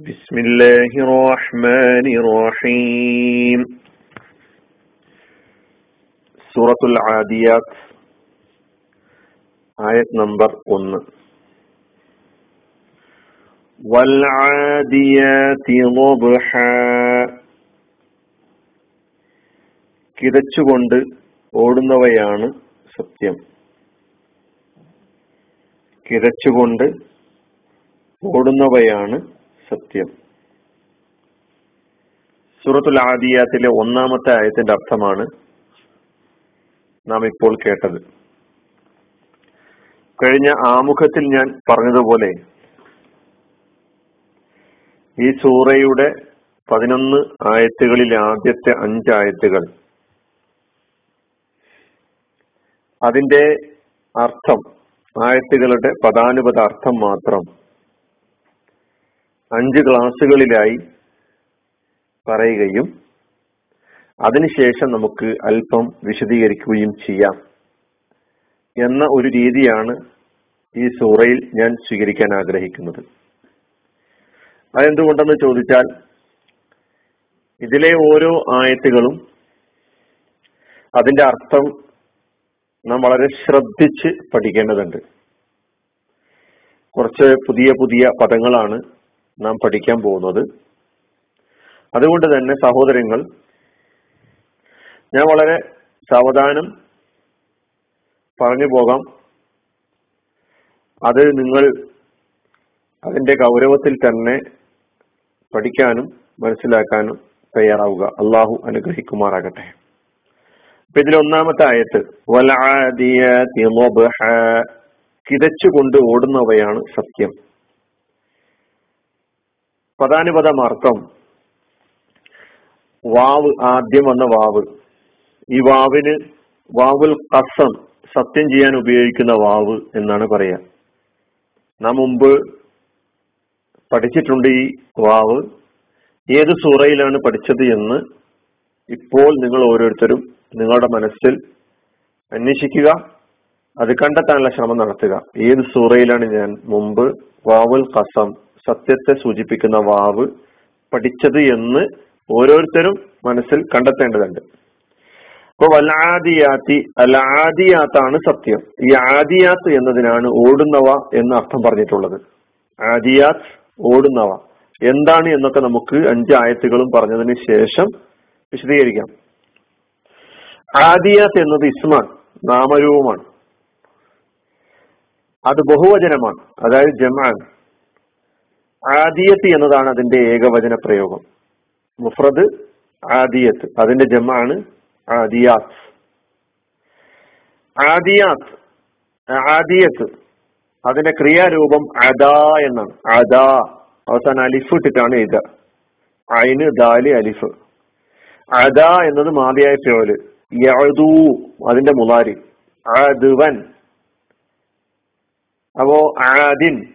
بسم الله الرحمن الرحيم സൂറത്തുൽ ആദിയാത്ത് ആയത് നമ്പർ ഒന്ന് വൽആദിയാതി ളബ്ഹ കിതച്ചുകൊണ്ട് ഓടുന്നവയാണ് സത്യം കിതച്ചുകൊണ്ട് ഓടുന്നവയാണ് സത്യം. സൂറത്തുൽ ആദിയാത്തിലെ ഒന്നാമത്തെ ആയത്തിന്റെ അർത്ഥമാണ് നാം ഇപ്പോൾ കേട്ടത്. കഴിഞ്ഞ ആമുഖത്തിൽ ഞാൻ പറഞ്ഞതുപോലെ ഈ സൂറയുടെ പതിനൊന്ന് ആയത്തുകളിൽ ആദ്യത്തെ അഞ്ച് ആയത്തുകൾ. അതിന്റെ അർത്ഥം ആയത്തുകളുടെ പദാനുപത അർത്ഥം മാത്രം. അഞ്ച് ക്ലാസ്സുകളിലായി പറയുകയും അതിനുശേഷം നമുക്ക് അല്പം വിശദീകരിക്കുകയും ചെയ്യാം എന്ന ഒരു രീതിയാണ് ഈ സൂറയിൽ ഞാൻ സ്വീകരിക്കാൻ ആഗ്രഹിക്കുന്നത്. അതെന്തുകൊണ്ടെന്ന് ചോദിച്ചാൽ ഇതിലെ ഓരോ ആയത്തുകളും അതിന്റെ അർത്ഥം നാം വളരെ ശ്രദ്ധിച്ച് പഠിക്കേണ്ടതുണ്ട്. കുറച്ച് പുതിയ പുതിയ പദങ്ങളാണ് നാം പഠിക്കാൻ പോകുന്നത്. അതുകൊണ്ട് തന്നെ സഹോദരങ്ങൾ ഞാൻ വളരെ സാവധാനം പറഞ്ഞു പോകാം. അത് നിങ്ങൾ അതിന്റെ ഗൗരവത്തിൽ തന്നെ പഠിക്കാനും മനസ്സിലാക്കാനും തയ്യാറാവുക. അള്ളാഹു അനുഗ്രഹിക്കുമാറാകട്ടെ. അപ്പൊ ഇതിൽ ഒന്നാമത്തെ ആയത്ത് കിതച്ചുകൊണ്ട് ഓടുന്നവയാണ് സത്യം. പദാനുപദമാർത്ഥം വാവ് ആദ്യം വന്ന വാവ്. ഈ വാവിന് വാവുൽ കസം സത്യം ചെയ്യാൻ ഉപയോഗിക്കുന്ന വാവ് എന്നാണ് പറയാ. നാം മുമ്പ് പഠിച്ചിട്ടുണ്ട് ഈ വാവ്. ഏത് സൂറയിലാണ് പഠിച്ചത് എന്ന് ഇപ്പോൾ നിങ്ങൾ ഓരോരുത്തരും നിങ്ങളുടെ മനസ്സിൽ അന്വേഷിക്കുക. അത് കണ്ടെത്താനുള്ള ശ്രമം നടത്തുക. ഏത് സൂറയിലാണ് ഞാൻ മുമ്പ് വാവുൽ കസം സത്യത്തെ സൂചിപ്പിക്കുന്ന വാവ് പഠിച്ചത് എന്ന് ഓരോരുത്തരും മനസ്സിൽ കണ്ടെത്തേണ്ടതുണ്ട്. അപ്പൊ വലാദിയാത്തി അലാദിയാത്താണ് സത്യം. ഈ ആദിയാത്ത് എന്നതിനാണ് ഓടുന്നവ എന്ന് അർത്ഥം പറഞ്ഞിട്ടുള്ളത്. ആദിയാത്ത് ഓടുന്നവ. എന്താണ് എന്നൊക്കെ നമുക്ക് അഞ്ച് ആയത്തുകളും പറഞ്ഞതിന് ശേഷം വിശദീകരിക്കാം. ആദിയാത്ത് എന്നത് ഇസ്മാൻ നാമരൂപമാണ്. അത് ബഹുവചനമാണ് അതായത് ജമാൻ ആദിയത്ത് എന്നതാണ് അതിന്റെ ഏകവചന പ്രയോഗം. മുഫ്രദ് ആദിയത്ത്. അതിന്റെ ജമാണ് ആദിയാത്ത്. ആദിയാത്ത് ആദിയത്ത്. അതിന്റെ ക്രിയാരൂപം അദാ എന്നാണ്. അദാ. അവസാനം അലിഫ് ഇട്ടിട്ടാണ് എഴുതുക. അയിന് ദാലി അലിഫ്. അദ എന്നത് മാതിയായ ഫിയോൽ യഅദൂ അതിന്റെ മുലാരി ആദുവൻ അപ്പോ ആദിൻ.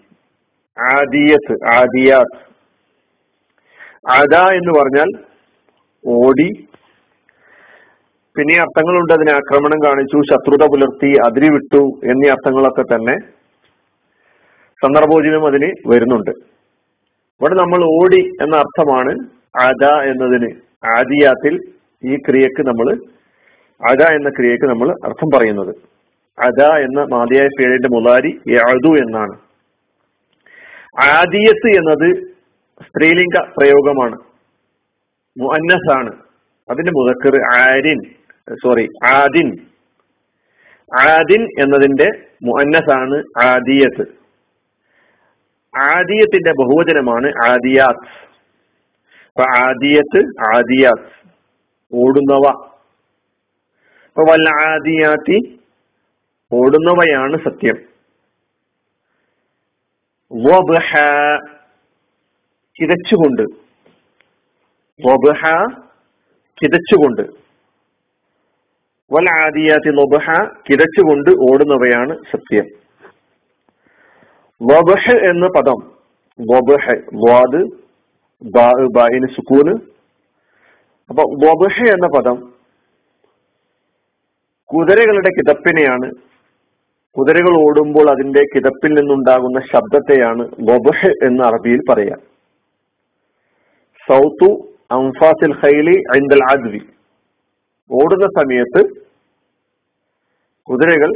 ആദിയത്ത് ആദിയാത്ത്. അദ എന്ന് പറഞ്ഞാൽ ഓടി. പിന്നെ അർത്ഥങ്ങളുണ്ട് അതിനെ ആക്രമണം കാണിച്ചു ശത്രുത പുലർത്തി അതിരി വിട്ടു എന്നീ അർത്ഥങ്ങളൊക്കെ തന്നെ സന്ദർഭോചിതം അതിന് വരുന്നുണ്ട്. ഇവിടെ നമ്മൾ ഓടി എന്ന അർത്ഥമാണ് അദ എന്നതിന്. ആദിയാത്തിൽ ഈ ക്രിയക്ക് നമ്മൾ അദ എന്ന ക്രിയക്ക് നമ്മൾ അർത്ഥം പറയുന്നത്. അദ എന്ന മാതിയായ പേരിന്റെ മുലാരി യാതു എന്നാണ്. ആദിയത്ത് എന്നത് സ്ത്രീലിംഗ പ്രയോഗമാണ്. മുഅന്നസ് ആണ് അതിന്റെ മുതക്കർ ആരിൻ സോറി ആദിൻ. ആദിൻ എന്നതിന്റെ മുഅന്നസ് ആണ് ആദിയത്ത്. ആദിയത്തിന്റെ ബഹുവചനമാണ് ആദിയാത്ത്. അപ്പൊ ആദിയത്ത് ആദിയാത്ത്. ഓടുന്നവ. അപ്പൊ വല്ല ആദിയാത്തി ഓടുന്നവയാണ് സത്യം. ചിതച്ചുകൊണ്ട്. വബ്ഹ കിതച്ചുകൊണ്ട് വൽ ആദിയാത്തി നൊബഹ കിതച്ചുകൊണ്ട് ഓടുന്നവയാണ് സത്യം. വബഹ എന്ന പദം വബഹ വാദ് ബായിന് സുക്കൂന്. അപ്പൊ വബഹ എന്ന പദം കുതിരകളുടെ കിതപ്പിനെയാണ് കുതിരകൾ ഓടുമ്പോൾ അതിന്റെ കിതപ്പിൽ നിന്നുണ്ടാകുന്ന ശബ്ദത്തെയാണ് വബഹ് എന്ന് അറബിയിൽ പറയാം. സൗത്തു അംഫാസിൽ ഹൈലി ഐന്ദൽ അദ്വി. ഓടുന്ന സമയത്ത് കുതിരകൾ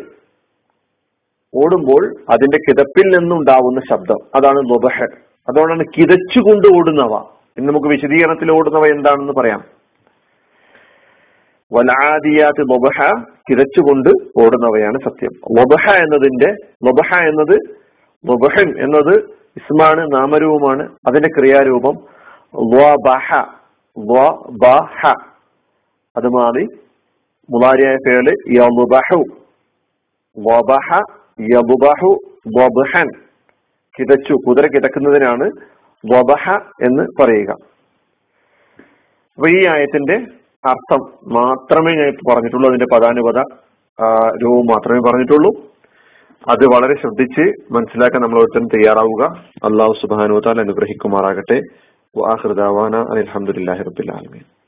ഓടുമ്പോൾ അതിന്റെ കിതപ്പിൽ നിന്നുണ്ടാവുന്ന ശബ്ദം അതാണ് ലൊബഹ അതുകൊണ്ടാണ് കിതച്ചുകൊണ്ട് ഓടുന്നവ. ഇന്ന് നമുക്ക് വിശദീകരണത്തിൽ ഓടുന്നവ എന്താണെന്ന് പറയാം. വലാദിയാത്ത് ലൊബഹ തിരച്ചുകൊണ്ട് ഓടുന്നവയാണ് സത്യം. ലൊബഹ എന്നതിന്റെ ലൊബഹ എന്നത് ലൊബഹൻ എന്നത് ഇസ്മാണ് നാമരൂപമാണ് അതിന്റെ ക്രിയാരൂപം അത് മാറി മുലാരിയായ പേര് യബുബഹു കിതച്ചു കുതിര കിതക്കുന്നതിനാണ് എന്ന് പറയുക. അപ്പൊ ഈ ആയത്തിന്റെ അർത്ഥം മാത്രമേ ഞാൻ പറഞ്ഞിട്ടുള്ളൂ. അതിന്റെ പദാനുപത രൂപം മാത്രമേ പറഞ്ഞിട്ടുള്ളൂ. അത് വളരെ ശ്രദ്ധിച്ച് മനസ്സിലാക്കാൻ നമ്മൾ ഓരോരുത്തരും തയ്യാറാവുക. അള്ളാഹു സുബാനുവത്താൽ അനുഗ്രഹിക്കുമാറാകട്ടെ. വാഹൃദാവാന അലഹമുല്ലാഹി റബുല്ലാലമീൻ